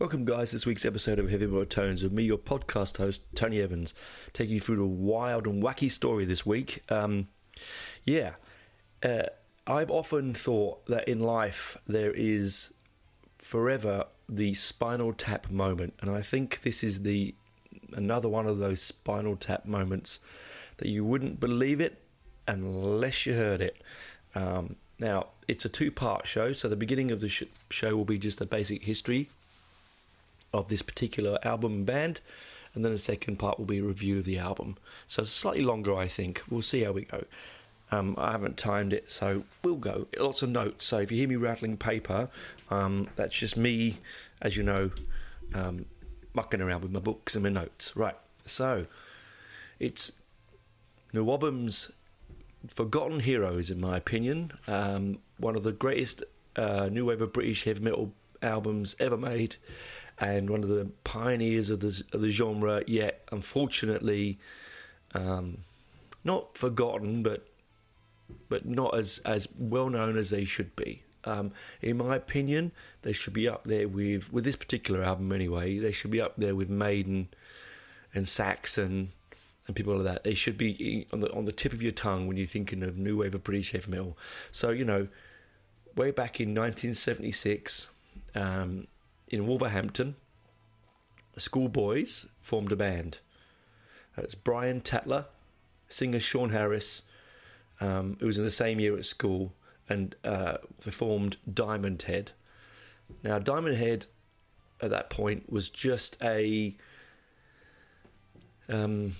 Welcome, guys, to this week's episode of Heavy Metal Tones with me, your podcast host, Tony Evans, taking you through the wild and wacky story this week. Um, yeah, uh, I've often thought that in life there is forever the spinal tap moment, and I think this is the another one of those spinal tap moments that you wouldn't believe it unless you heard it. Um, now, it's a two part show, so the beginning of the sh- show will be just a basic history of this particular album band, and then the second part will be a review of the album. So slightly longer, I think. We'll see how we go. Um, I haven't timed it, so we'll go. Lots of notes. So if you hear me rattling paper, um, that's just me, as you know, um, mucking around with my books and my notes. Right. So it's NWOBHM's Forgotten Heroes, in my opinion. Um, one of the greatest uh, new wave of British heavy metal albums ever made and one of the pioneers of the, of the genre, yet unfortunately um, not forgotten, but but not as, as well known as they should be. Um, in my opinion, they should be up there with with this particular album anyway. They should be up there with Maiden and Saxon and people like that. They should be on the on the tip of your tongue when you're thinking of new wave of British heavy metal. So you know, way back in 1976, um, in Wolverhampton, schoolboys formed a band. It's Brian Tatler, singer Sean Harris, um, who was in the same year at school, and uh, they formed Diamond Head. Now, Diamond Head at that point was just a. Um,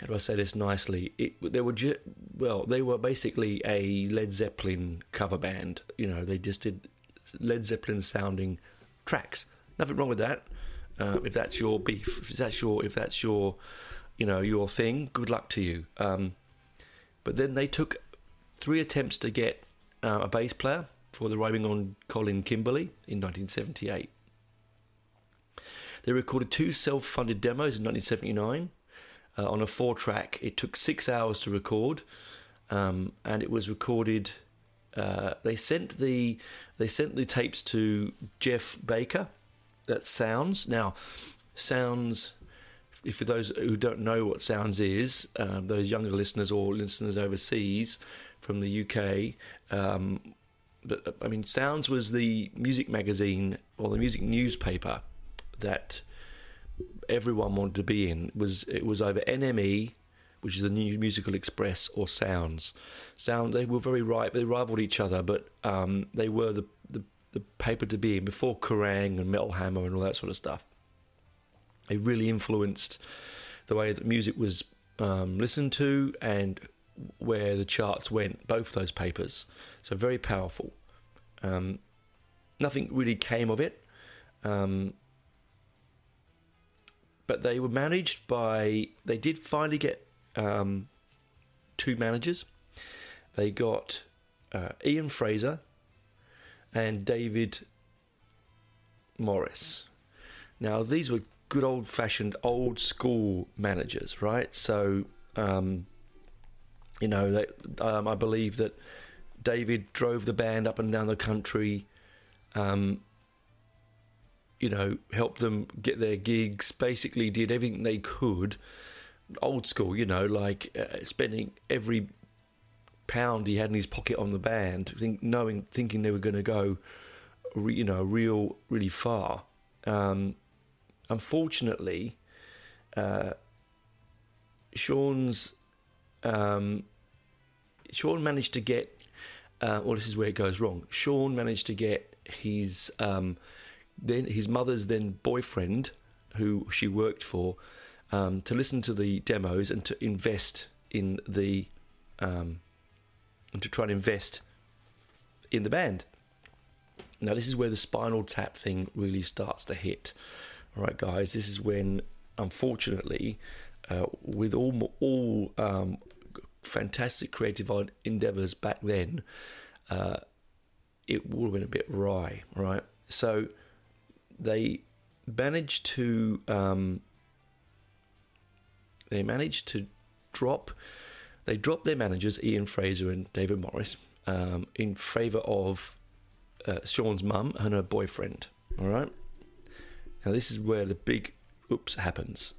how do I say this nicely? It, they were ju- well, they were basically a Led Zeppelin cover band. You know, they just did Led Zeppelin sounding tracks. Nothing wrong with that. Uh, if that's your beef, if that's your, if that's your, you know, your thing, good luck to you. Um, but then they took three attempts to get uh, a bass player for the arriving on Colin Kimberley in 1978. They recorded two self-funded demos in 1979 uh, on a four-track. It took six hours to record, um, and it was recorded. Uh, they sent the they sent the tapes to Geoff Barton, that sounds. Now, sounds. If for those who don't know what sounds is, um, those younger listeners or listeners overseas from the UK, um, but I mean, Sounds was the music magazine or the music newspaper that everyone wanted to be in. It was it was either NME, which is the New Musical Express, or Sounds. Sound they were very right. They rivaled each other, but um, they were the the paper to be in before Kerrang and Metal Hammer and all that sort of stuff. It really influenced the way that music was um, listened to and where the charts went, both those papers. So very powerful. Um, nothing really came of it. Um, but they were managed by, they did finally get um, two managers. They got uh, Ian Fraser, and David Morris. Now, these were good old fashioned, old school managers, right? So, um, you know, um, I believe that David drove the band up and down the country, um, you know, helped them get their gigs, basically did everything they could. Old school, you know, like uh, spending every pound he had in his pocket on the band, think, knowing, thinking they were going to go, you know, real, really far. Um, unfortunately, uh, Sean's um, Sean managed to get. Uh, well, this is where it goes wrong. Sean managed to get his um, then his mother's then boyfriend, who she worked for, um, to listen to the demos and to invest in the um, and to try and invest in the band. Now, this is where the spinal tap thing really starts to hit. All right, guys, this is when, unfortunately, uh, with all all um, fantastic creative endeavors back then, uh, it would have been a bit wry, right? So they managed to um, they managed to drop they dropped their managers Ian Fraser and David Morris um, in favour of uh, Sean's mum and her boyfriend. All right. Now this is where the big oops happens.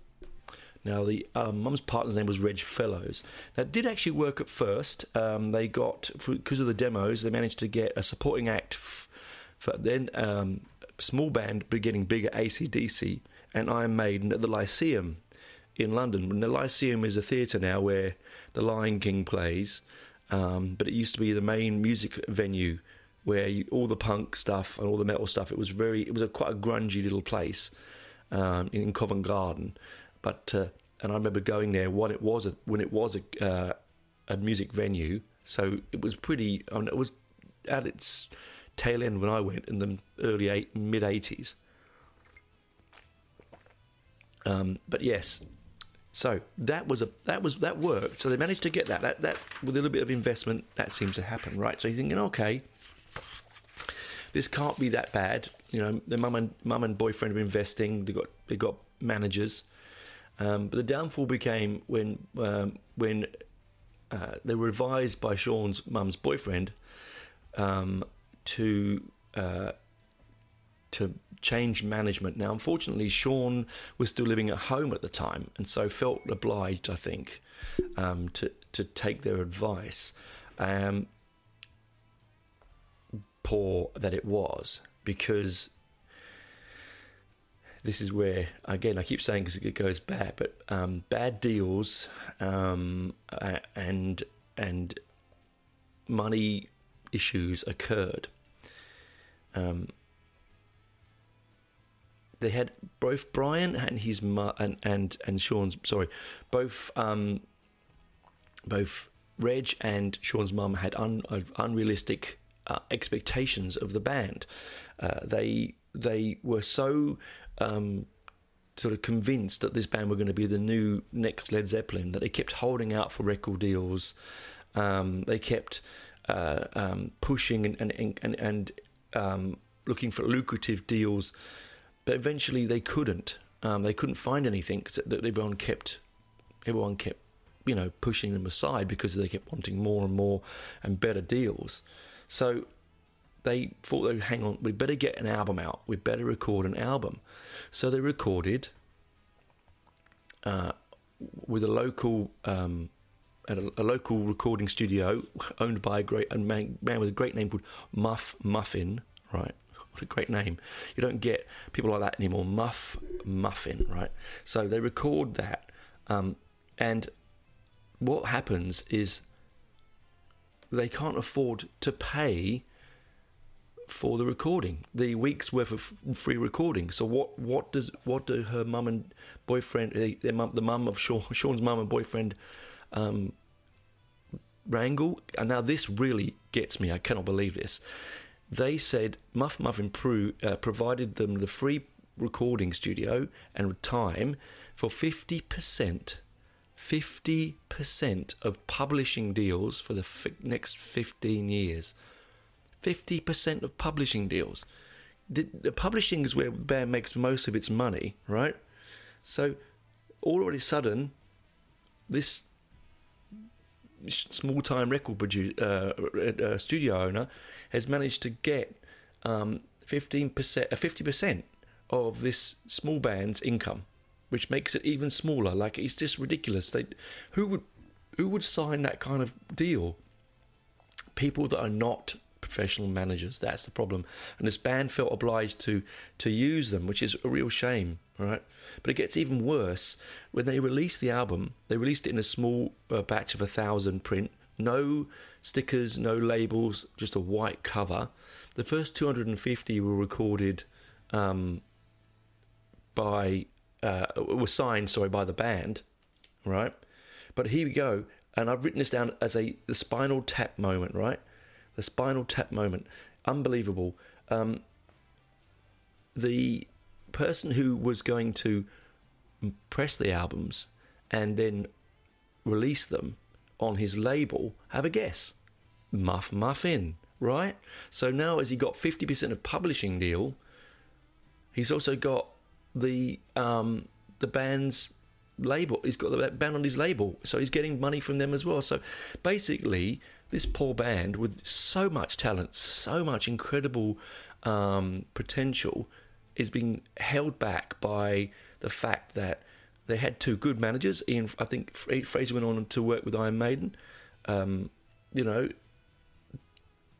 Now the uh, mum's partner's name was Reg Fellows. Now it did actually work at first. Um, they got because of the demos, they managed to get a supporting act f- for then um, small band, but getting bigger ACDC and Iron Maiden at the Lyceum in London. And the Lyceum is a theatre now where the Lion King plays, um, but it used to be the main music venue where you, all the punk stuff and all the metal stuff. It was very, it was a quite a grungy little place um, in, Covent Garden, but uh, and I remember going there when it was a, when it was a uh, a music venue. So it was pretty. I mean, it was at its tail end when I went in the early eight, mid eighties. Um, but yes, so that was a that was that worked. So they managed to get that. That that with a little bit of investment, that seems to happen, right? So you're thinking, okay, this can't be that bad. You know, the mum and mum and boyfriend are investing. They got they got managers. Um, but the downfall became when um, when uh, they were advised by Sean's mum's boyfriend um, to uh, to change management. Now, unfortunately, Sean was still living at home at the time, and so felt obliged, I think, um, to to take their advice. Um, poor that it was, because this is where again I keep saying because it goes bad, but um, bad deals um, and and money issues occurred. Um, they had both Brian and his mu- and and and Sean's sorry, both um, both Reg and Sean's mum had un, uh, unrealistic uh, expectations of the band. Uh, they they were so um, sort of convinced that this band were going to be the new next Led Zeppelin that they kept holding out for record deals. Um, they kept uh, um, pushing and and and, and um, looking for lucrative deals but eventually they couldn't. Um, they couldn't find anything that everyone kept. Everyone kept, you know, pushing them aside because they kept wanting more and more and better deals. So they thought, they hang on, we better get an album out. We better record an album. So they recorded uh, with a local. Um, at a, a, local recording studio owned by a great a man, man with a great name called Muff Murfin, right? What a great name. You don't get people like that anymore. Muff Murfin, right? So they record that. Um, and what happens is they can't afford to pay for the recording, the week's worth of free recording. So what what does what do her mum and boyfriend, their mum, the mum of Sean, Sean's mum and boyfriend, um, wrangle? And now this really gets me. I cannot believe this they said Muff Muff Pro, uh, provided them the free recording studio and time for 50%. 50% of publishing deals for the f- next 15 years. 50% of publishing deals. the, the publishing is where the band makes most of its money, right? So all of a sudden, this small time record producer, uh, uh, studio owner has managed to get um, 15%, uh, 50% of this small band's income, which makes it even smaller. Like it's just ridiculous. They, who would who would sign that kind of deal? People that are not professional managers. That's the problem. And this band felt obliged to to use them, which is a real shame, right? But it gets even worse when they released the album. They released it in a small uh, batch of a thousand print, no stickers, no labels, just a white cover. The first 250 were recorded um, by uh, were signed, sorry, by the band, right? But here we go, and I've written this down as a the Spinal Tap moment, right? The Spinal Tap moment, unbelievable. Um, the person who was going to press the albums and then release them on his label, have a guess, Muff Murfin, right? So now, as he got fifty percent of publishing deal, he's also got the um, the band's label. He's got the band on his label, so he's getting money from them as well. So basically, this poor band with so much talent, so much incredible um, potential, is being held back by the fact that they had two good managers. Ian, I think Fraser went on to work with Iron Maiden. Um, you know,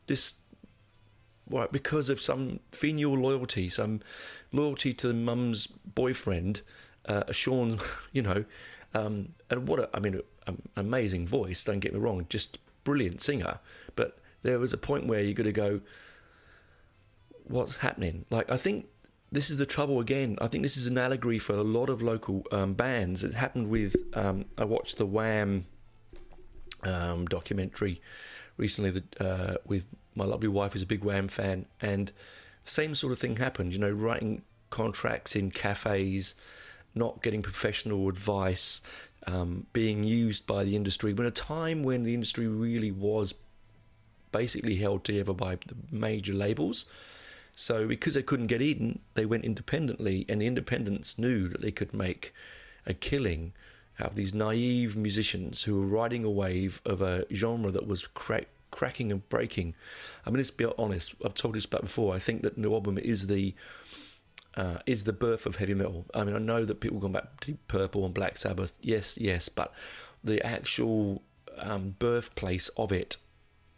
this right because of some filial loyalty, some loyalty to mum's boyfriend, uh, Sean's, you know, um, and what a, I mean, an amazing voice. Don't get me wrong, just brilliant singer. But there was a point where you got to go, what's happening? Like I think this is the trouble again. I think this is an allegory for a lot of local um, bands. It happened with um, I watched the Wham um, documentary recently that, uh, with my lovely wife, who's a big Wham fan, and same sort of thing happened. You know, writing contracts in cafes, not getting professional advice, um, being used by the industry. When a time when the industry really was basically held together by the major labels so because they couldn't get in, they went independently, and the independents knew that they could make a killing out of these naive musicians who were riding a wave of a genre that was crack, cracking and breaking. I mean, let's be honest. I've told this about before. I think that NWOBHM is the uh, is the birth of heavy metal. I mean, I know that people go back to Purple and Black Sabbath. Yes, yes, but the actual um, birthplace of it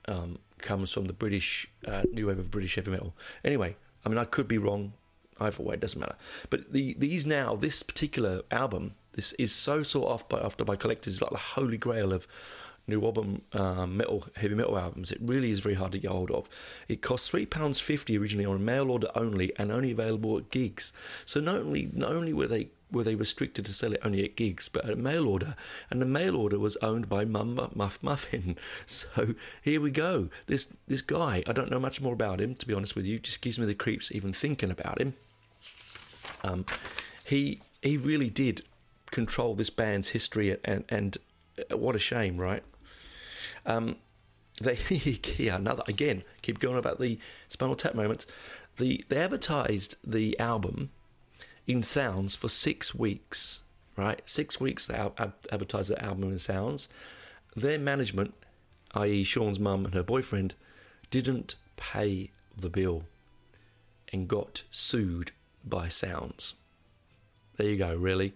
um, comes from the British uh, new wave of British heavy metal. Anyway, I mean, I could be wrong. Either way, it doesn't matter. But the these now, this particular album, this is so sought after by, after by collectors. It's like the holy grail of NWOBHM um, metal heavy metal albums. It really is very hard to get hold of. It cost three pounds fifty originally on mail order only, and only available at gigs. So not only not only were they were they restricted to sell it only at gigs, but at mail order. And the mail order was owned by Mum Muff Murfin. So here we go. This this guy, I don't know much more about him, to be honest with you. Just gives me the creeps even thinking about him. Um, he he really did control this band's history, and and uh, what a shame, right? Um, they yeah, another again keep going about the Spinal Tap moments. The they advertised the album in sounds for six weeks, right? Six weeks they advertised album in sounds. Their management, i.e., Sean's mum and her boyfriend, didn't pay the bill and got sued by Sounds. There you go, really.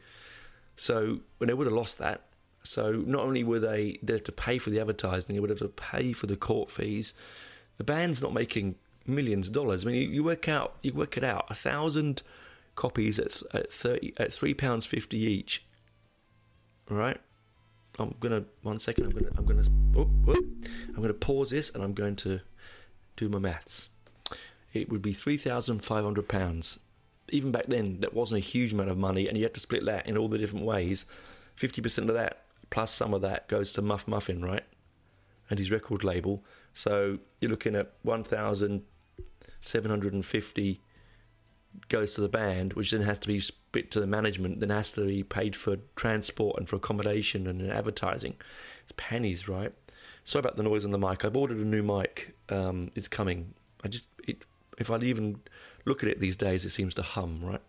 So when they would have lost that, so not only were they they have to pay for the advertising, they would have to pay for the court fees. The band's not making millions of dollars. I mean, you, you work out, you work it out, a thousand copies at, at thirty at three pounds fifty each. All right, I'm gonna one second. I'm gonna I'm gonna oh, oh, I'm gonna pause this and I'm going to do my maths. It would be three thousand five hundred pounds. Even back then, that wasn't a huge amount of money, and you had to split that in all the different ways. Fifty percent of that plus some of that goes to Muff Murfin, right? And his record label. So you're looking at one thousand seven hundred and fifty goes to the band, which then has to be split to the management, then has to be paid for transport and for accommodation and advertising. It's pennies, right? Sorry about the noise on the mic. I've ordered a new mic. Um, it's coming. I just it if I even look at it these days, it seems to hum, right?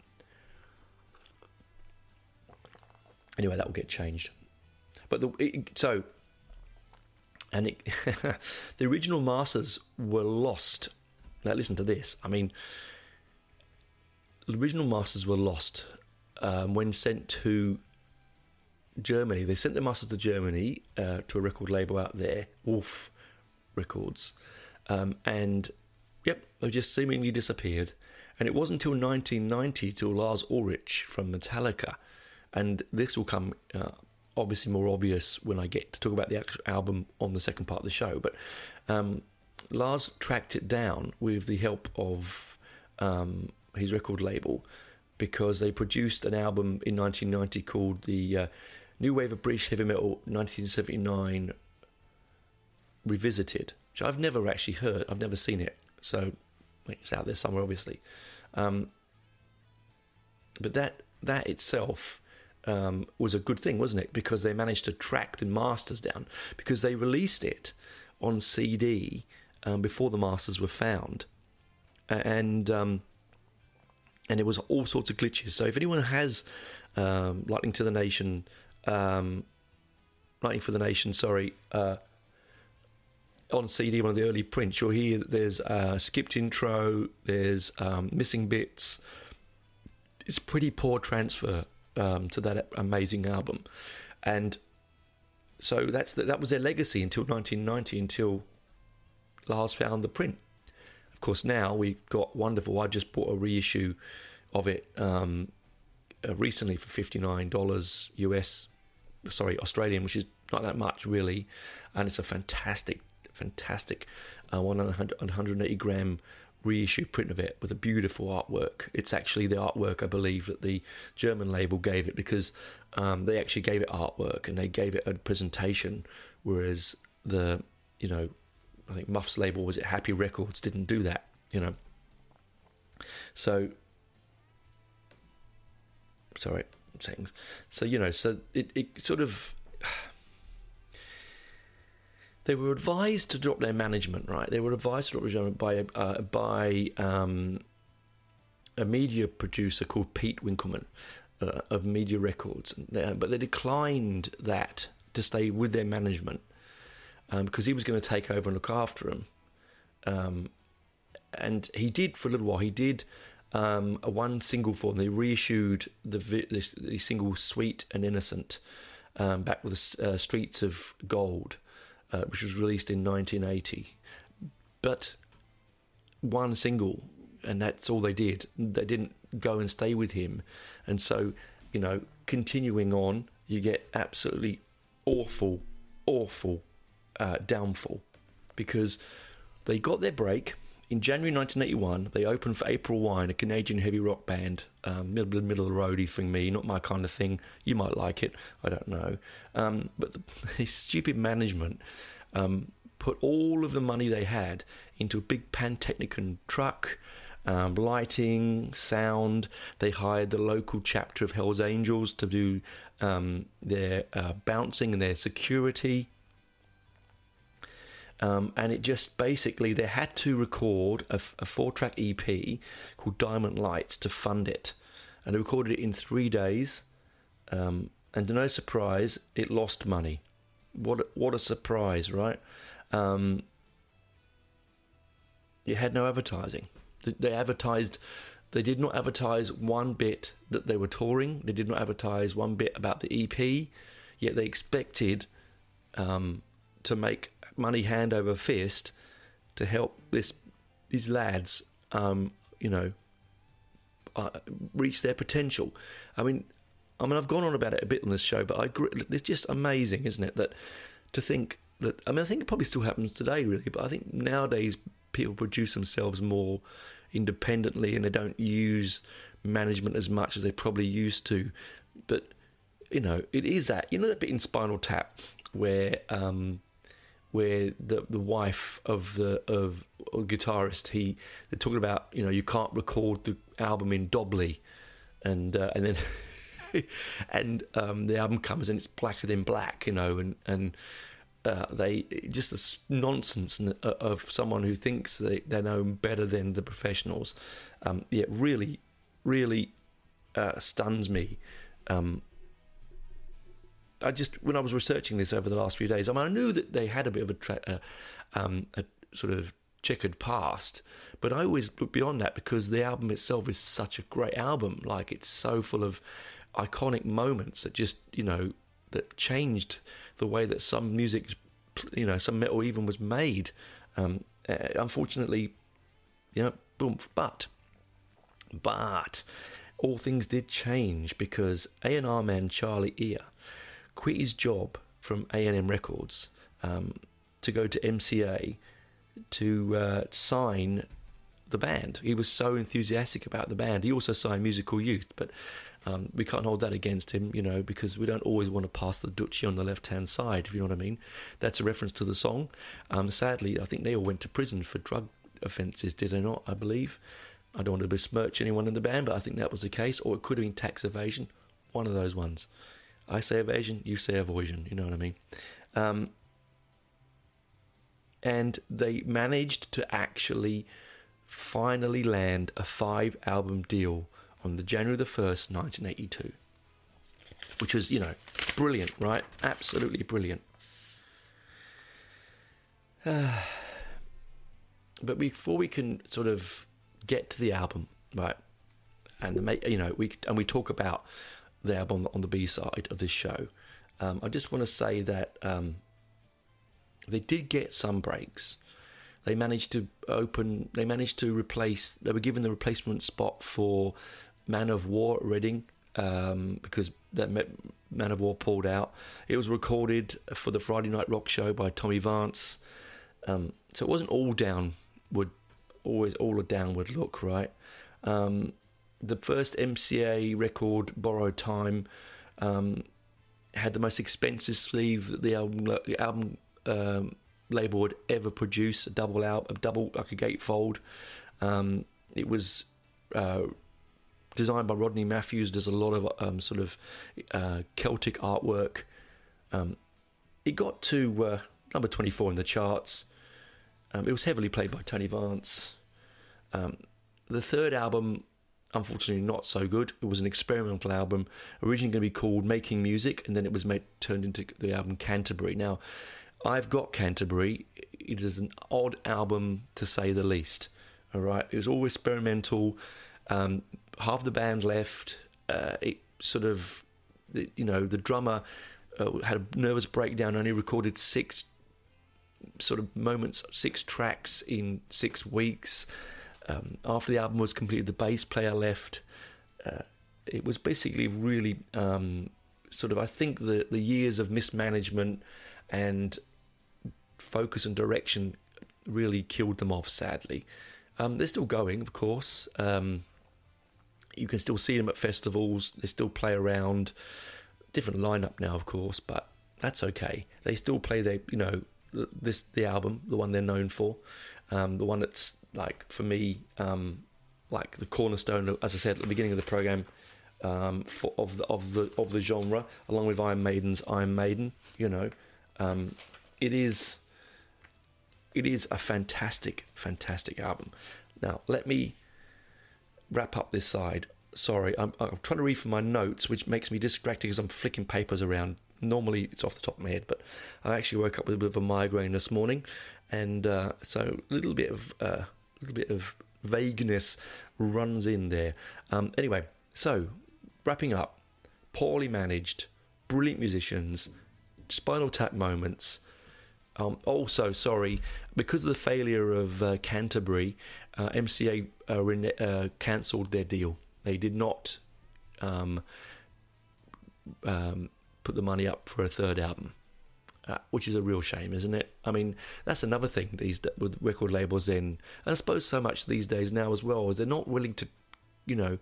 Anyway, that will get changed. But the, it, so, and it, the original masters were lost. Now, listen to this. I mean, original masters were lost um, when sent to Germany. They sent the masters to Germany uh, to a record label out there, Wolf Records, um, and yep, they just seemingly disappeared. And it wasn't until 1990 till Lars Ulrich from Metallica, and this will come uh, obviously more obvious when I get to talk about the actual album on the second part of the show. But um, Lars tracked it down with the help of um, his record label because they produced an album in 1990 called the uh, New Wave of British Heavy Metal 1979 Revisited, which I've never actually heard. I've never seen it, so it's out there somewhere, obviously. Um, but that that itself um, was a good thing, wasn't it? Because they managed to track the masters down because they released it on CD um, before the masters were found, and um, and it was all sorts of glitches. So if anyone has um, Lightning to the Nation, um, Lightning for the Nation, sorry. Uh, on CD, one of the early prints, you'll hear that there's a skipped intro, there's um, missing bits. It's pretty poor transfer um, to that amazing album, and so that's the, that was their legacy until 1990, until Lars found the print. Course, now we've got wonderful. I just bought a reissue of it um, uh, recently for fifty nine dollars US, sorry Australian, which is not that much really, and it's a fantastic, fantastic uh, 180 gram reissue print of it with a beautiful artwork. It's actually the artwork I believe that the German label gave it because um, they actually gave it artwork and they gave it a presentation, whereas the you know I think Muff's label was it Happy Records didn't do that. You know, so sorry things. So you know, so it, it sort of they were advised to drop their management, right? They were advised to drop their management by uh, by um, a media producer called Pete Winkelman uh, of Media Records, but they declined that to stay with their management um, because he was going to take over and look after them. Um, and he did for a little while. He did um, a one single for them. They reissued the, the, the single "Sweet and Innocent" um, back with the uh, Streets of Gold uh, which was released in 1980. But one single, and that's all they did. They didn't go and stay with him. And so, you know, continuing on, you get absolutely awful, awful uh, downfall because they got their break. In January 1981, they opened for April Wine, a Canadian heavy rock band, um, middle, middle of the roady thing, me, not my kind of thing. You might like it, I don't know. Um, but the, the, stupid management um, put all of the money they had into a big Pantechnicon truck, um, lighting, sound. They hired the local chapter of Hell's Angels to do um, their uh, bouncing and their security. Um, and it just basically they had to record a, a four-track EP called Diamond Lights to fund it, and they recorded it in three days. Um, and to no surprise, it lost money. What what a surprise, right? Um, it had no advertising. They advertised. They did not advertise one bit that they were touring. They did not advertise one bit about the EP. Yet they expected um, to make money hand over fist to help this these lads, um, you know, uh, reach their potential. I mean, I mean, I've gone on about it a bit on this show, but I agree, it's just amazing, isn't it? That to think that I mean, I think it probably still happens today, really. But I think nowadays people produce themselves more independently, and they don't use management as much as they probably used to. But you know, it is that you know that bit in Spinal Tap where um, where the the wife of the of a guitarist he they're talking about you know you can't record the album in Dobley and uh, and then and um, the album comes and it's blacker than black you know and and uh, they just this nonsense of someone who thinks they, they know better than the professionals. Um, yeah, really, really uh, stuns me. Um, I just when I was researching this over the last few days, I mean, I knew that they had a bit of a, tra- uh, um, a sort of checkered past, but I always look beyond that because the album itself is such a great album. Like it's so full of iconic moments that just you know that changed the way that some music, you know, some metal even was made. Um, uh, unfortunately, you know, boom. But, but all things did change because A and R man Charlie Eyre quit his job from A and M Records um, to go to MCA to uh, sign the band. He was so enthusiastic about the band. He also signed Musical Youth, but um, we can't hold that against him, you know, because we don't always want to pass the duchy on the left hand side, if you know what I mean. That's a reference to the song. Um, sadly, I think they all went to prison for drug offences, did they not? I believe. I don't want to besmirch anyone in the band, but I think that was the case, or it could have been tax evasion. One of those ones. I say evasion, you say avoision, you know what I mean? Um, and they managed to actually finally land a five album deal on the January the 1st, 1982. Which was, you know, brilliant, right? Absolutely brilliant. Uh, but before we can sort of get to the album, right, and the you know we and we talk about the album on the B side of this show, um, I just want to say that um, they did get some breaks. They managed to open. They managed to replace. They were given the replacement spot for Manowar at Reading um, because that Manowar pulled out. It was recorded for the Friday Night Rock Show by Tommy Vance. Um, so it wasn't all downward, always all a downward look, right? Um, the first MCA record, Borrowed Time, um, had the most expensive sleeve that the album, the album um, label would ever produce. A double out, a double like a gatefold. Um, it was uh, designed by Rodney Matthews. Does a lot of um, sort of uh, Celtic artwork. Um, it got to uh, number 24 in the charts. Um, it was heavily played by Tommy Vance. The third album, unfortunately, not so good. It was an experimental album, originally going to be called Making Music, and then it was made turned into the album Canterbury. Now, I've got Canterbury. It is an odd album to say the least. All right, it was all experimental. Um, half the band left. Uh, it sort of, you know, the drummer uh, had a nervous breakdown. Only recorded six sort of moments, six tracks in six weeks. Um, after the album was completed, the bass player left. Uh, it was basically really um, sort of, I think, the the years of mismanagement and focus and direction really killed them off. Sadly, um, they're still going, of course. Um, you can still see them at festivals. They still play around. Different lineup now, of course, but that's okay. They still play their, you know, this the album, the one they're known for, um, the one that's like for me, um, like the cornerstone, as I said at the beginning of the program, um, for, of the of the of the genre, along with Iron Maiden's Iron Maiden. You know, um, it is it is a fantastic, fantastic album. Now, let me wrap up this side. Sorry, I'm, I'm trying to read from my notes, which makes me distracted because I'm flicking papers around. Normally, it's off the top of my head, but I actually woke up with a bit of a migraine this morning, and uh, so a little bit of uh, little bit of vagueness runs in there. Um, anyway, so wrapping up, poorly managed, brilliant musicians, Spinal Tap moments. Um, also, sorry, because of the failure of uh, Canterbury, uh, MCA uh, rene- uh, cancelled their deal. They did not um, um, put the money up for a third album, uh, which is a real shame, isn't it? I mean, that's another thing these with record labels in, and I suppose so much these days now as well is they're not willing to, you know,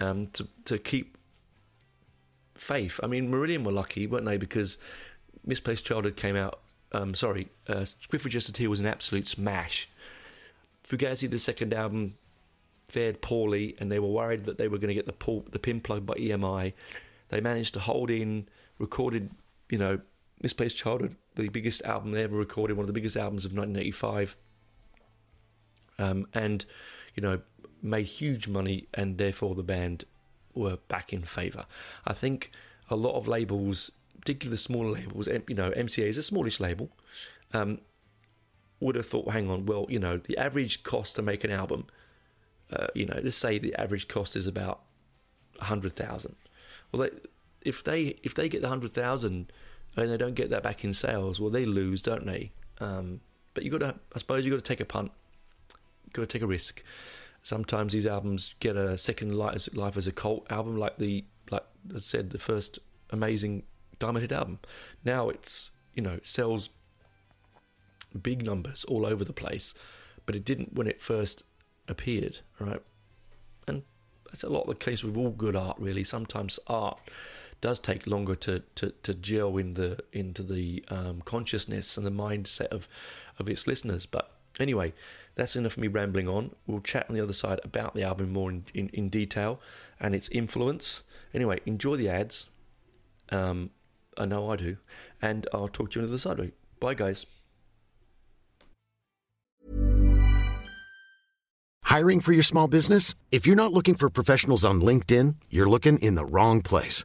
um, to to keep faith. I mean, Marillion were lucky, weren't they? Because Misplaced Childhood came out. Um, sorry, uh, Swift Just a was an absolute smash. Fugazi, the second album, fared poorly, and they were worried that they were going to get the pull, the pin plug by EMI. They managed to hold in, recorded, you know, Misplaced Childhood, the biggest album they ever recorded, one of the biggest albums of 1985, um, and you know made huge money, and therefore the band were back in favour. I think a lot of labels, particularly the smaller labels, you know, MCA is a smallish label, um, would have thought, hang on, well, you know, the average cost to make an album, uh, you know, let's say the average cost is about hundred thousand. Well, they, if they if they get the hundred thousand and they don't get that back in sales, well, they lose, don't they? Um, but you got to, I suppose, you got to take a punt. You got to take a risk. Sometimes these albums get a second life as a cult album, like the like I said, the first amazing Diamond Head album. Now it's you know sells big numbers all over the place, but it didn't when it first appeared, right? And that's a lot of the case with all good art, really. Sometimes art does take longer to, to, to gel in the into the um, consciousness and the mindset of of its listeners. But anyway, that's enough of me rambling on. We'll chat on the other side about the album more in, in, in detail and its influence. Anyway, enjoy the ads. Um, I know I do, and I'll talk to you on the other side. Bye, guys. Hiring for your small business? If you're not looking for professionals on LinkedIn, you're looking in the wrong place.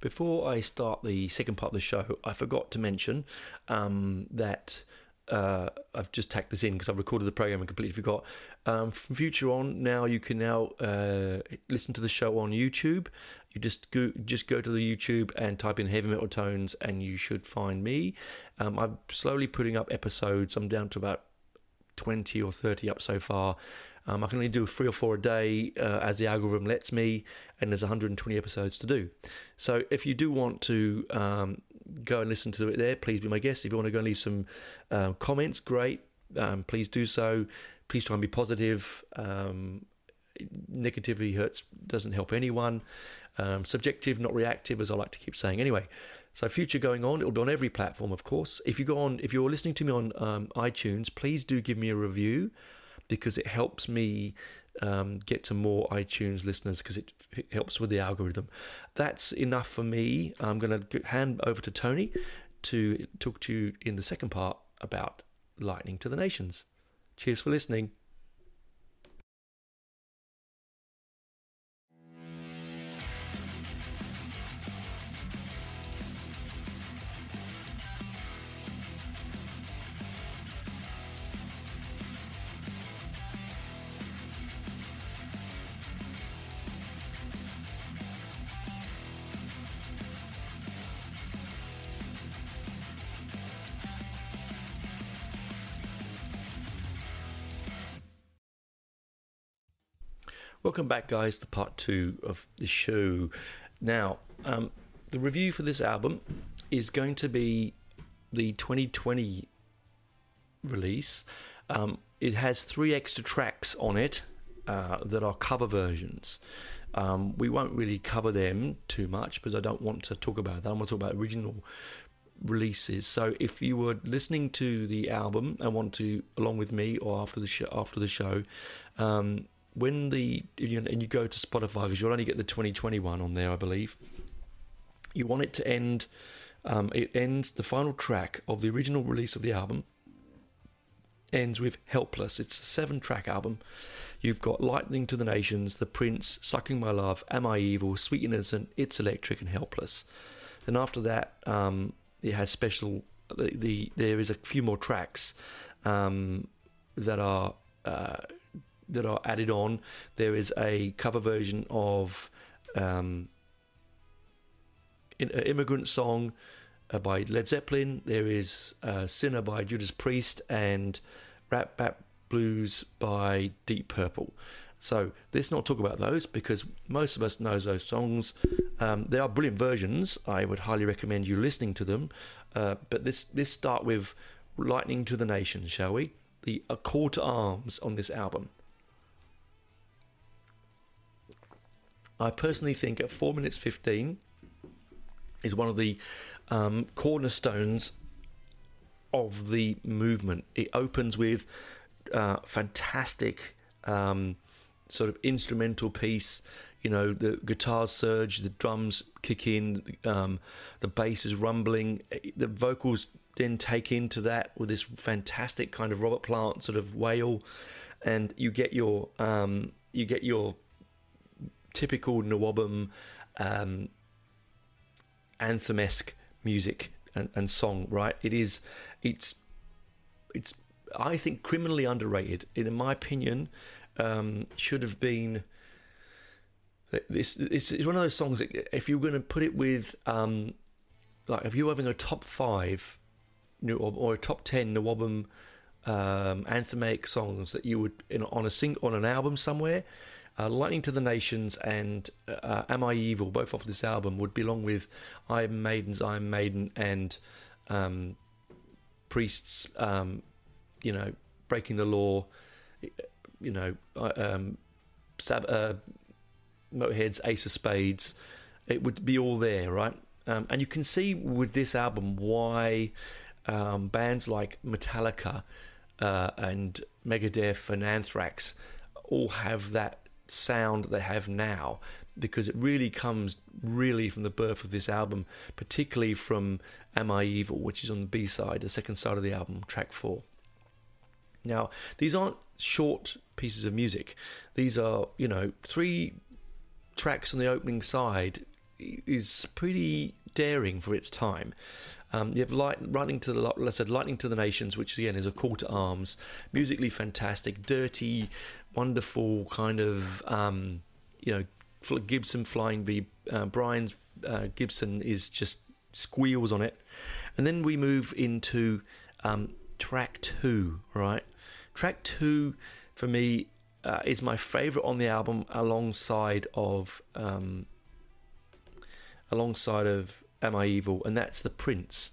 Before I start the second part of the show, I forgot to mention um, that. Uh, I've just tacked this in because I've recorded the program and completely forgot. Um, from future on, now you can now uh, listen to the show on YouTube. You just go just go to the YouTube and type in heavy metal tones, and you should find me. Um, I'm slowly putting up episodes. I'm down to about twenty or thirty up so far. Um, I can only do three or four a day uh, as the algorithm lets me, and there's 120 episodes to do. So if you do want to um, go and listen to it there, please be my guest. If you want to go and leave some uh, comments, great. Um, please do so. Please try and be positive. Um, negativity hurts, doesn't help anyone. Um, subjective, not reactive, as I like to keep saying. Anyway, so future going on, it'll be on every platform, of course. If you go on, if you're listening to me on um, iTunes, please do give me a review because it helps me um, get to more iTunes listeners because it, it, helps with the algorithm. That's enough for me. I'm going to hand over to Tony to talk to you in the second part about Lightning to the Nations. Cheers for listening. Welcome back, guys, to part two of the show. Now, um, the review for this album is going to be the 2020 release. Um, it has three extra tracks on it uh, that are cover versions. Um, we won't really cover them too much because I don't want to talk about that. I want to talk about original releases. So if you were listening to the album and want to, along with me or after the show, after the show, um, when the and you go to Spotify because you'll only get the 2021 on there, I believe. You want it to end. Um, it ends the final track of the original release of the album. Ends with "Helpless." It's a seven-track album. You've got "Lightning to the Nations," "The Prince," "Sucking My Love," "Am I Evil," "Sweet Innocent," "It's Electric," and "Helpless." Then after that, um, it has special. The, the, there is a few more tracks um, that are. Uh, that are added on. There is a cover version of um, an immigrant song uh, by Led Zeppelin. There is uh, Sinner by Judas Priest and Rat Blues by Deep Purple. So let's not talk about those because most of us knows those songs. Um, they are brilliant versions. I would highly recommend you listening to them. Uh, but this let's start with "Lightning to the Nation," shall we? The A Call to Arms on this album. I personally think at 4 minutes 15 is one of the um, cornerstones of the movement. It opens with uh, fantastic um, sort of instrumental piece. You know, the guitars surge, the drums kick in, um, the bass is rumbling, the vocals then take into that with this fantastic kind of Robert Plant sort of wail, and you get your um, you get your typical NWOBHM um, anthem-esque music and, and song, right? It is, it's, it's, I think, criminally underrated. In my opinion, um, should have been. This it's, one of those songs that if you're going to put it with, um, like, if you're having a top five, or, or a top ten NWOBHM um, anthemic songs that you would on a sing on an album somewhere, uh, Lightning to the Nations and uh, Am I Evil, both off this album, would belong with Iron Maiden's Iron Maiden and um, Priest's, um, you know, Breaking the Law, you know, um, Stab, uh, Motorhead's Ace of Spades. It would be all there, right? Um, and you can see with this album why um, bands like Metallica uh, and Megadeth and Anthrax all have that sound they have now because it really comes really from the birth of this album, particularly from Am I Evil, which is on the B side, the second side of the album, track four. Now, these aren't short pieces of music. These are, you know, three tracks on the opening side is pretty daring for its time. Um, you have light, running to the, let's say, lightning to the nations, which again is a call to arms. Musically fantastic, dirty, wonderful kind of, um, you know, Gibson flying V. Uh, Brian's uh, Gibson is just squeals on it, and then we move into um, track two. Right, track two for me uh, is my favorite on the album, alongside of um, alongside of Am I Evil, and that's The Prince.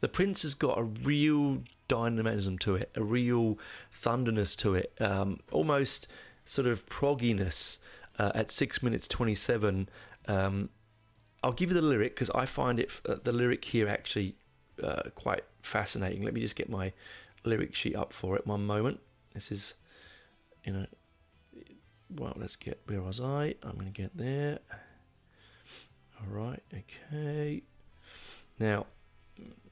The Prince has got a real dynamism to it, a real thunderness to it, um, almost sort of progginess uh, at 6 minutes 27. Um, I'll give you the lyric because I find it uh, the lyric here actually uh, quite fascinating. Let me just get my lyric sheet up for it one moment. This is, you know, well, let's get where was I? I'm going to get there. All right, okay. Now,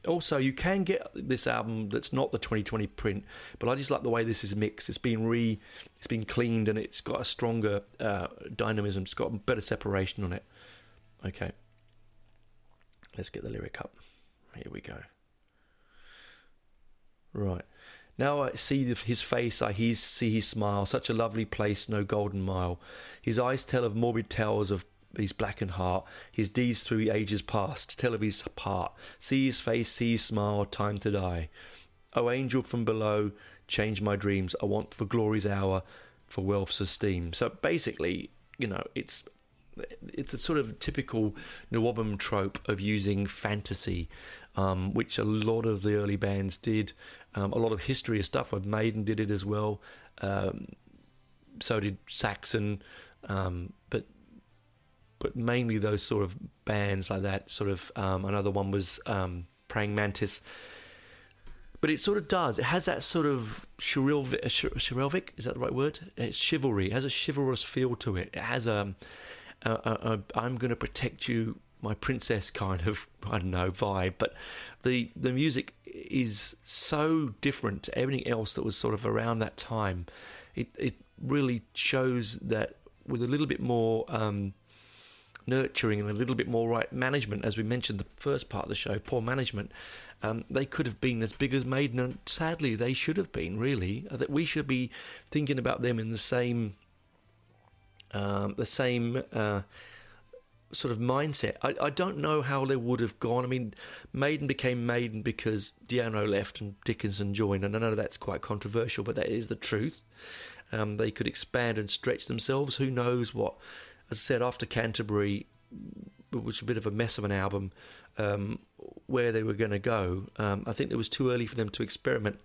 also you can get this album that's not the 2020 print, but I just like the way this is mixed. It's been re, it's been cleaned, and it's got a stronger uh, dynamism. It's got better separation on it. Okay, let's get the lyric up. Here we go. Right. Now I see his face, I see his smile. Such a lovely place, no golden mile. His eyes tell of morbid tales of his blackened heart. His deeds through ages past tell of his part. See his face, see his smile, time to die. O angel from below, change my dreams. I want for glory's hour, for wealth's esteem. So basically, you know, it's it's a sort of typical NWOBHM trope of using fantasy, um, which a lot of the early bands did. Um, a lot of history of stuff. Maiden did it as well. Um, so did Saxon. Um, but mainly those sort of bands like that. Sort of um, another one was um, Praying Mantis. But it sort of does. It has that sort of chivalric. Is that the right word? It's chivalry. It has a chivalrous feel to it. It has a, a, a, a I'm going to protect you, my princess kind of I don't know vibe. But the the music is so different to everything else that was sort of around that time. It it really shows that with a little bit more um, nurturing and a little bit more right management, as we mentioned the first part of the show, poor management. Um, they could have been as big as Maiden, and sadly, they should have been. Really, uh, that we should be thinking about them in the same, um, the same. Uh, sort of mindset. I, I don't know how they would have gone. I mean, Maiden became Maiden because Di'Anno left and Dickinson joined, and I know that's quite controversial, but that is the truth. Um, they could expand and stretch themselves. Who knows what? As I said, after Canterbury, which was a bit of a mess of an album, um, where they were going to go. Um, I think it was too early for them to experiment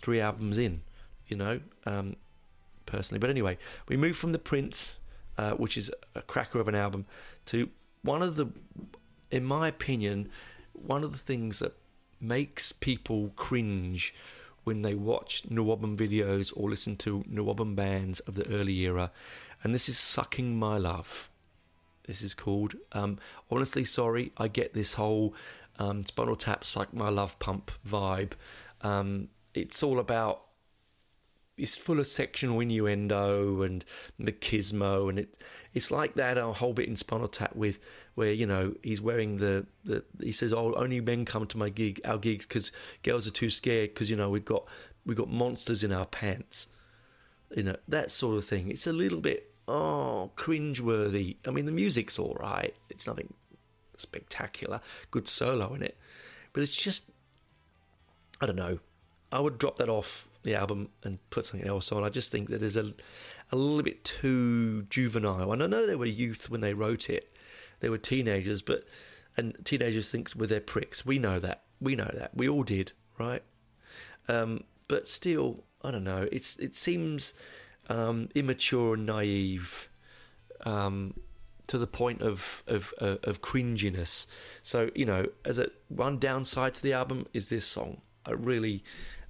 three albums in, you know, um, personally. But anyway, we moved from The Prince, uh, which is a cracker of an album, to one of the, in my opinion, one of the things that makes people cringe when they watch NWOBHM videos or listen to NWOBHM bands of the early era, and this is Sucking My Love. This is called. Um, honestly, sorry, I get this whole um, Spinal Tap Suck My Love Pump vibe. Um, it's all about it's full of sectional innuendo and machismo, and it it's like that a whole bit in Spinal Tap with where you know he's wearing the, the he says oh only men come to my gig our gigs because girls are too scared because you know we've got we've got monsters in our pants, you know that sort of thing. It's a little bit oh cringeworthy. I mean the music's all right, it's nothing spectacular, good solo in it, but it's just I don't know. I would drop that off the album and put something else on. I just think that there's a a little bit too juvenile. And I know they were youth when they wrote it; they were teenagers, but and teenagers think with their pricks. We know that. We know that. We all did, right? Um, but still, I don't know. It's it seems um, immature and naive. Um, to the point of of uh, of cringiness. So you know, as a one downside to the album is this song. I really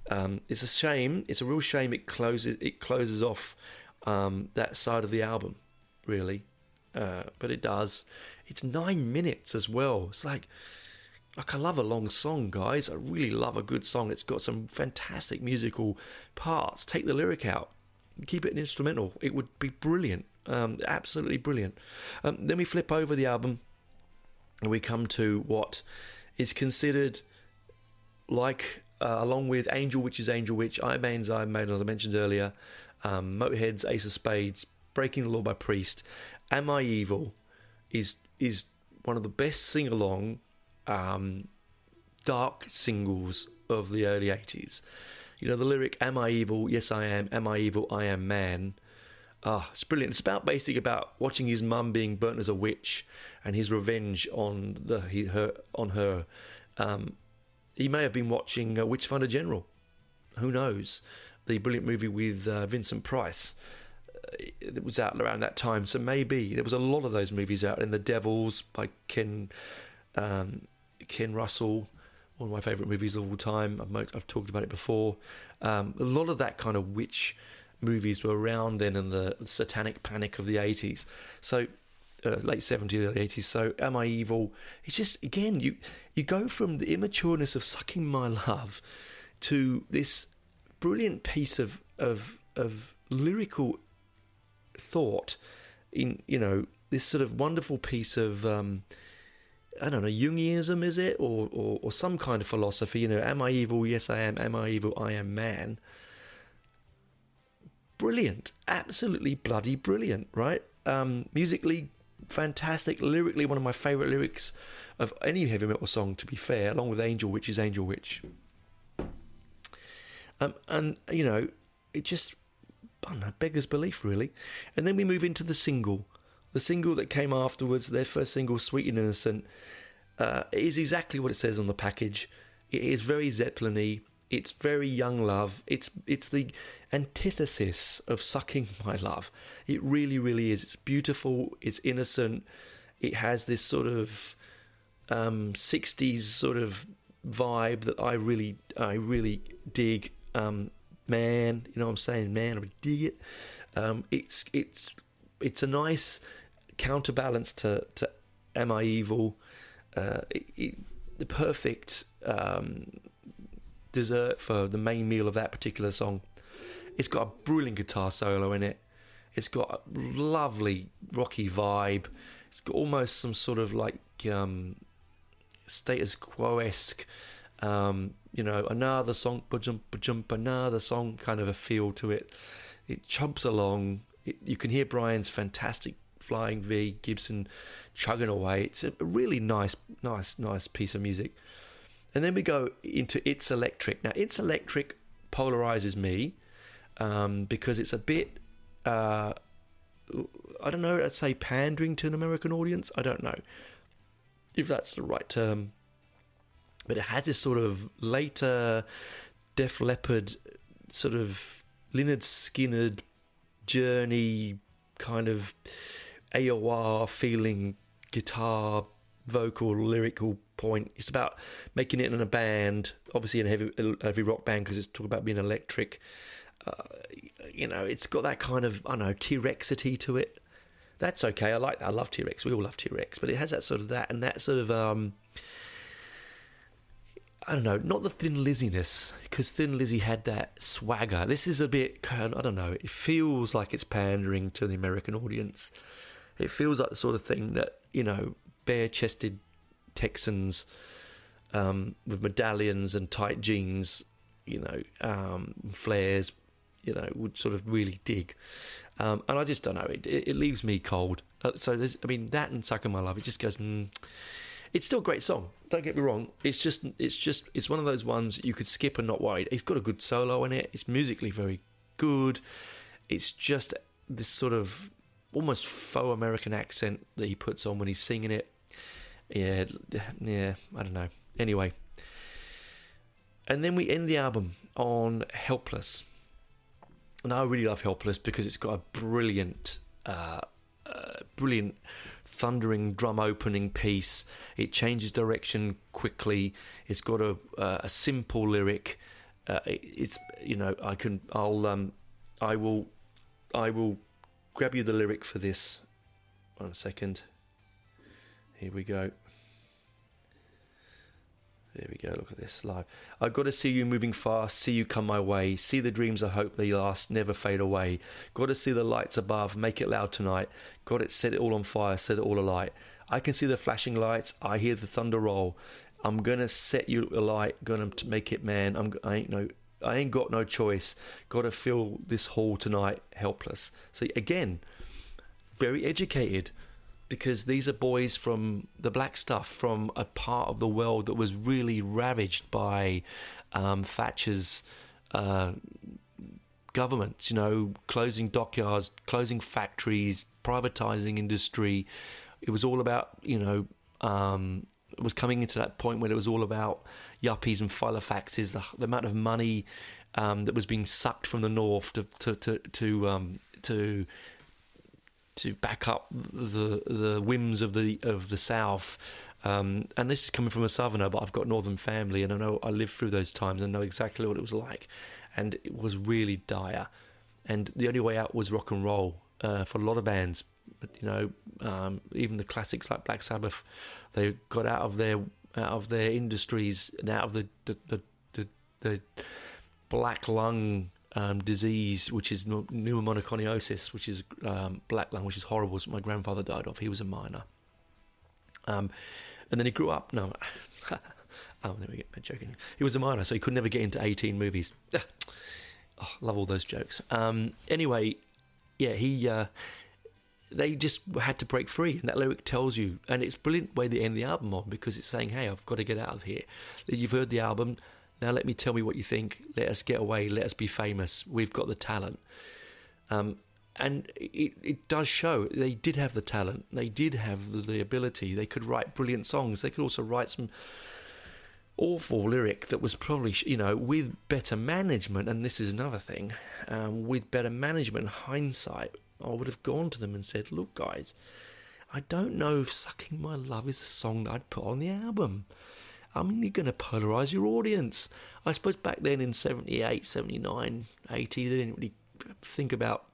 um, it's a shame. It's a real shame. It closes. It closes off um, that side of the album, really. Uh, but it does. It's nine minutes as well. It's like, like I love a long song, guys. I really love a good song. It's got some fantastic musical parts. Take the lyric out, keep it an instrumental. It would be brilliant. Um, absolutely brilliant. Um, then we flip over the album, and we come to what is considered like uh, along with Angel Witch is Angel Witch, Iron Man's Iron Maiden, as I mentioned earlier, um, Motorhead's Ace of Spades, Breaking the Law by Priest, Am I Evil is is one of the best sing along um, dark singles of the early 80s. You know, the lyric, Am I evil? Yes, I am. Am I evil? I am man. Ah, it's brilliant. It's about basically about watching his mum being burnt as a witch and his revenge on the he, her on her. Um, he may have been watching uh, Witchfinder General. Who knows? The brilliant movie with uh, Vincent Price. Uh, it was out around that time, so maybe there was a lot of those movies out. In The Devils by Ken um, Ken Russell, one of my favourite movies of all time. I've, I've talked about it before. Um, a lot of that kind of witch movies were around then and the satanic panic of the 80s. So uh, late 70s, early 80s. So Am I Evil? It's just again you you go from the immatureness of Sucking My Love to this brilliant piece of of of lyrical thought in you know this sort of wonderful piece of um, I don't know Jungianism is it? Or, or or some kind of philosophy you know am I evil? Yes I am. Am I evil? I am man. Brilliant. Absolutely bloody brilliant right? Um, musically fantastic lyrically one of my favorite lyrics of any heavy metal song to be fair along with Angel Witch is Angel Witch. Um, and you know it just I know, beggars belief, really. And then we move into the single. The single that came afterwards, their first single, Sweet and Innocent, uh, is exactly what it says on the package. It is very Zeppelin y. It's very young love. It's it's the antithesis of sucking my love. It really, really is. It's beautiful. It's innocent. It has this sort of um, '60s sort of vibe that I really, I really dig. Um, man. You know what I'm saying? Man, I dig it. Um, it's it's it's a nice counterbalance to to Am I Evil? Uh, it, it, the perfect um, dessert for the main meal of that particular song. It's got a brilliant guitar solo in it. It's got a lovely rocky vibe. It's got almost some sort of like um, status quo esque um, you know, another song, jump, jump, another song, kind of a feel to it. It chumps along. It, you can hear Brian's fantastic flying V Gibson chugging away. It's a really nice, nice, nice piece of music. And then we go into It's Electric. Now, It's Electric polarizes me um, because it's a bit, uh, I don't know, I'd say pandering to an American audience. I don't know if that's the right term but it has this sort of later Def Leppard sort of Lynyrd Skynyrd journey kind of AOR feeling guitar vocal lyrical point. It's about making it in a band obviously in a heavy, heavy rock band because it's talking about being electric. Uh, you know it's got that kind of i don't know t-rexity to it. That's okay i like that. I love t-rex. We all love t-rex but it has that sort of that and that sort of um I don't know, not the Thin Lizziness, because Thin Lizzy had that swagger. This is a bit, I don't know, it feels like it's pandering to the American audience. It feels like the sort of thing that, you know, bare chested Texans um, with medallions and tight jeans, you know, um, flares, you know, would sort of really dig. Um, and I just don't know, it, it, it leaves me cold. Uh, so, I mean, that and Sucking My Love, it just goes, mm, it's still a great song. Don't get me wrong. It's just, it's just, it's one of those ones you could skip and not worry. It's got a good solo in it. It's musically very good. It's just this sort of almost faux American accent that he puts on when he's singing it. Yeah, yeah, I don't know. Anyway, and then we end the album on Helpless. And I really love Helpless because it's got a brilliant, uh, brilliant thundering drum opening piece. It changes direction quickly. It's got a uh, a simple lyric. Uh, it's you know I can I'll um I will I will grab you the lyric for this. One second. Here we go. There we go. Look at this live. I've got to see you moving fast, see you come my way, see the dreams I hope they last, never fade away. Got to see the lights above, make it loud tonight. Got it, set it all on fire, set it all alight. I can see the flashing lights, I hear the thunder roll. I'm gonna set you alight, gonna make it, man. I'm, I ain't no, I ain't got no choice. Got to fill this hall tonight, helpless. So again, very educated because these are boys from the black stuff from a part of the world that was really ravaged by um, Thatcher's uh, governments. You know, closing dockyards, closing factories, privatizing industry. It was all about you know. Um, it was coming into that point where it was all about yuppies and filofaxes, the, the amount of money um, that was being sucked from the north to to to to, um, to to back up the the whims of the of the south. Um, and this is coming from a southerner, but I've got northern family, and I know I lived through those times and know exactly what it was like, and it was really dire. and the only way out was rock and roll uh, for a lot of bands. But you know, um, even the classics like Black Sabbath, they got out of their out of their industries and out of the the the, the, the black lung um, disease, which is pneumoconiosis, which is um, black lung, which is horrible. My grandfather died of. He was a miner. Um, and then he grew up. No, oh, there we go. I'm joking. He was a miner, so he could never get into 18 movies. oh, love all those jokes. Um, anyway, yeah, he. Uh, they just had to break free, and that lyric tells you, and it's brilliant way they end the album on because it's saying, "Hey, I've got to get out of here." You've heard the album now let me tell me what you think. Let us get away. Let us be famous. We've got the talent. Um, and it, it does show they did have the talent. They did have the ability. They could write brilliant songs. They could also write some awful lyric that was probably, you know, with better management. And this is another thing. Um, with better management, hindsight, I would have gone to them and said, "Look, guys." I don't know if Sucking My Love is a song that I'd put on the album. I mean, you're going to polarize your audience. I suppose back then in 78, 79, 80, they didn't really think about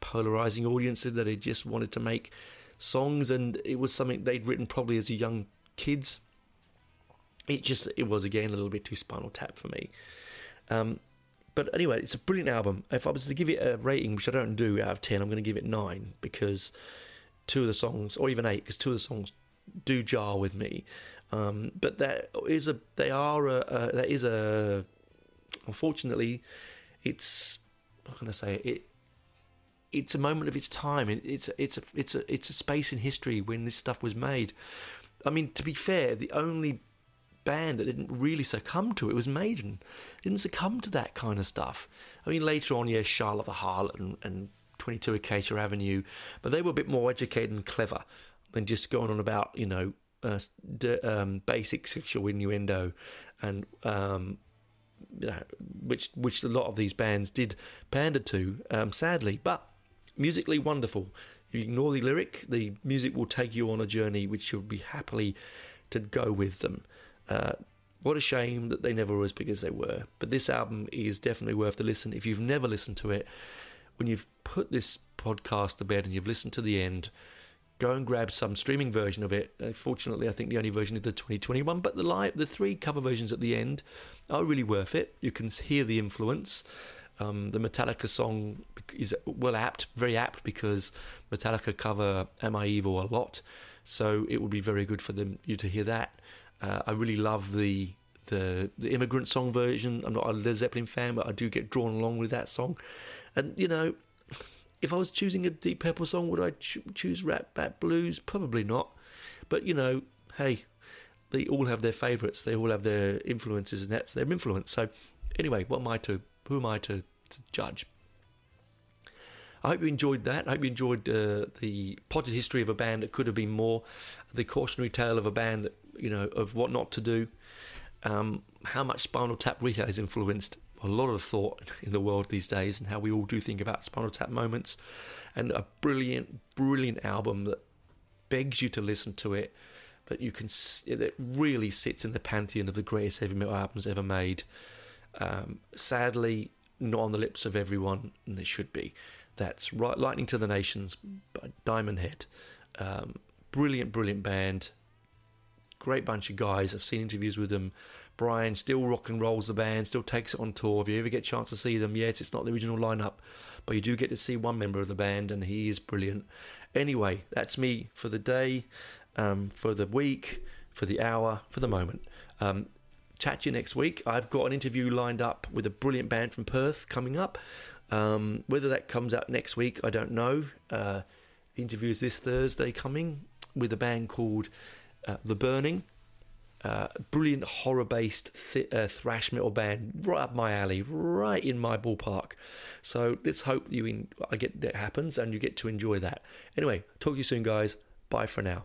polarizing audiences, that they just wanted to make songs, and it was something they'd written probably as young kids. It just, it was again a little bit too spinal tap for me. Um, but anyway, it's a brilliant album. If I was to give it a rating, which I don't do out of 10, I'm going to give it 9 because two of the songs, or even 8, because two of the songs do jar with me. Um, but there is a, they are a, a, there is a, unfortunately, it's, what can I say, it, it's a moment of its time. It, it's it's a it's a it's a space in history when this stuff was made. I mean, to be fair, the only band that didn't really succumb to it was Maiden. Didn't succumb to that kind of stuff. I mean, later on, yes, Charlotte the Harlot and, and 22 Acacia Avenue, but they were a bit more educated and clever than just going on about you know uh, um, basic sexual innuendo, and um, you know, which which a lot of these bands did pander to, um, sadly. But musically wonderful. If you ignore the lyric, the music will take you on a journey which you'll be happily to go with them. Uh, what a shame that they never were as big as they were. But this album is definitely worth the listen. If you've never listened to it, when you've put this podcast to bed and you've listened to the end, go and grab some streaming version of it. Uh, fortunately, I think the only version is the 2021, but the the three cover versions at the end are really worth it. You can hear the influence. Um, the Metallica song is well apt, very apt because Metallica cover "Am I Evil" a lot, so it would be very good for them you to hear that. Uh, I really love the the the immigrant song version. I'm not a Led Zeppelin fan, but I do get drawn along with that song, and you know if I was choosing a Deep Purple song, would I ch- choose Rat Bat Blues? Probably not. But you know, hey, they all have their favourites. They all have their influences, and that's their influence. So, anyway, what am I to? Who am I to, to judge? I hope you enjoyed that. I hope you enjoyed uh, the potted history of a band that could have been more, the cautionary tale of a band that you know of what not to do, um, how much Spinal Tap really has influenced a lot of thought in the world these days and how we all do think about Spinal Tap moments. And a brilliant, brilliant album that begs you to listen to it, that you can, that really sits in the pantheon of the greatest heavy metal albums ever made. Um, sadly, not on the lips of everyone, and they should be. That's right, Lightning to the Nations by Diamond Head. Um, brilliant, brilliant band. Great bunch of guys. I've seen interviews with them. Brian still rock and rolls the band, still takes it on tour. If you ever get a chance to see them, yes, it's not the original lineup, but you do get to see one member of the band, and he is brilliant. Anyway, that's me for the day, um, for the week, for the hour, for the moment. Um, chat to you next week. I've got an interview lined up with a brilliant band from Perth coming up. Um, whether that comes out next week, I don't know. Uh, the interview is this Thursday coming with a band called uh, The Burning. Uh, brilliant horror based th- uh, thrash metal band, right up my alley, right in my ballpark. So let's hope you in- I get that happens and you get to enjoy that. Anyway, talk to you soon, guys. Bye for now.